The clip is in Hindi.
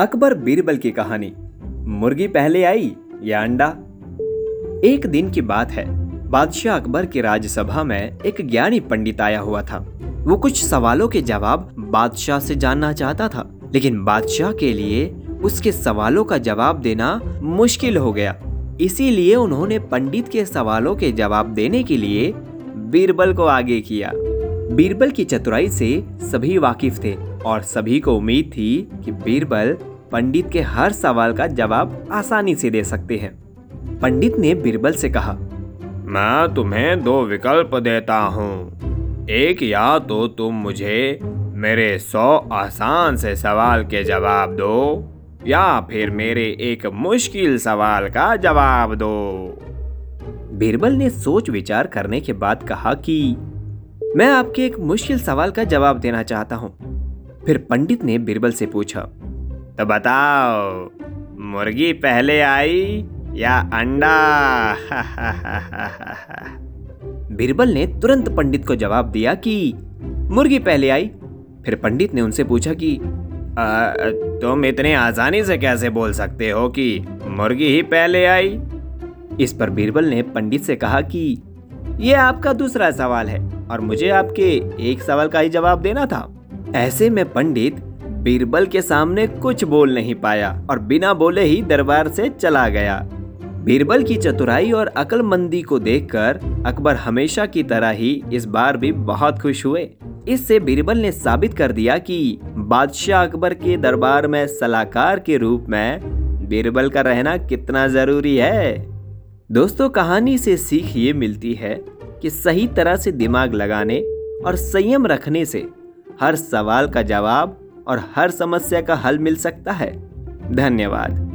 अकबर बीरबल की कहानी। मुर्गी पहले आई या अंडा? एक दिन की बात है, बादशाह अकबर की राज्यसभा में एक ज्ञानी पंडित आया हुआ था। वो कुछ सवालों के जवाब बादशाह से जानना चाहता था, लेकिन बादशाह के लिए उसके सवालों का जवाब देना मुश्किल हो गया। इसीलिए उन्होंने पंडित के सवालों के जवाब देने के लिए बीरबल को आगे किया। बीरबल की चतुराई से सभी वाकिफ थे। और सभी को उम्मीद थी कि बीरबल पंडित के हर सवाल का जवाब आसानी से दे सकते हैं। पंडित ने बीरबल से कहा मैं तुम्हें दो विकल्प देता हूँ। एक या तो तुम मुझे मेरे सौ आसान से सवाल के जवाब दो या फिर मेरे एक मुश्किल सवाल का जवाब दो। बीरबल ने सोच विचार करने के बाद कहा कि मैं आपके एक मुश्किल सवाल का जवाब देना चाहता हूँ। फिर पंडित ने बीरबल से पूछा तो बताओ, मुर्गी पहले आई या अंडा? बीरबल ने तुरंत पंडित को जवाब दिया कि मुर्गी पहले आई। फिर पंडित ने उनसे पूछा कि तुम इतने आसानी से कैसे बोल सकते हो कि मुर्गी ही पहले आई? इस पर बीरबल ने पंडित से कहा कि यह आपका दूसरा सवाल है और मुझे आपके एक सवाल का ही जवाब देना था। ऐसे में पंडित बीरबल के सामने कुछ बोल नहीं पाया और बिना बोले ही दरबार से चला गया। बीरबल की चतुराई और अकलमंदी को देखकर अकबर हमेशा की तरह ही इस बार भी बहुत खुश हुए। इससे बीरबल ने साबित कर दिया कि बादशाह अकबर के दरबार में सलाहकार के रूप में बीरबल का रहना कितना ज़रूरी है। दोस्तों, कहानी से सीख ये मिलती है कि सही तरह से दिमाग लगाने और संयम रखने से हर सवाल का जवाब और हर समस्या का हल मिल सकता है। धन्यवाद।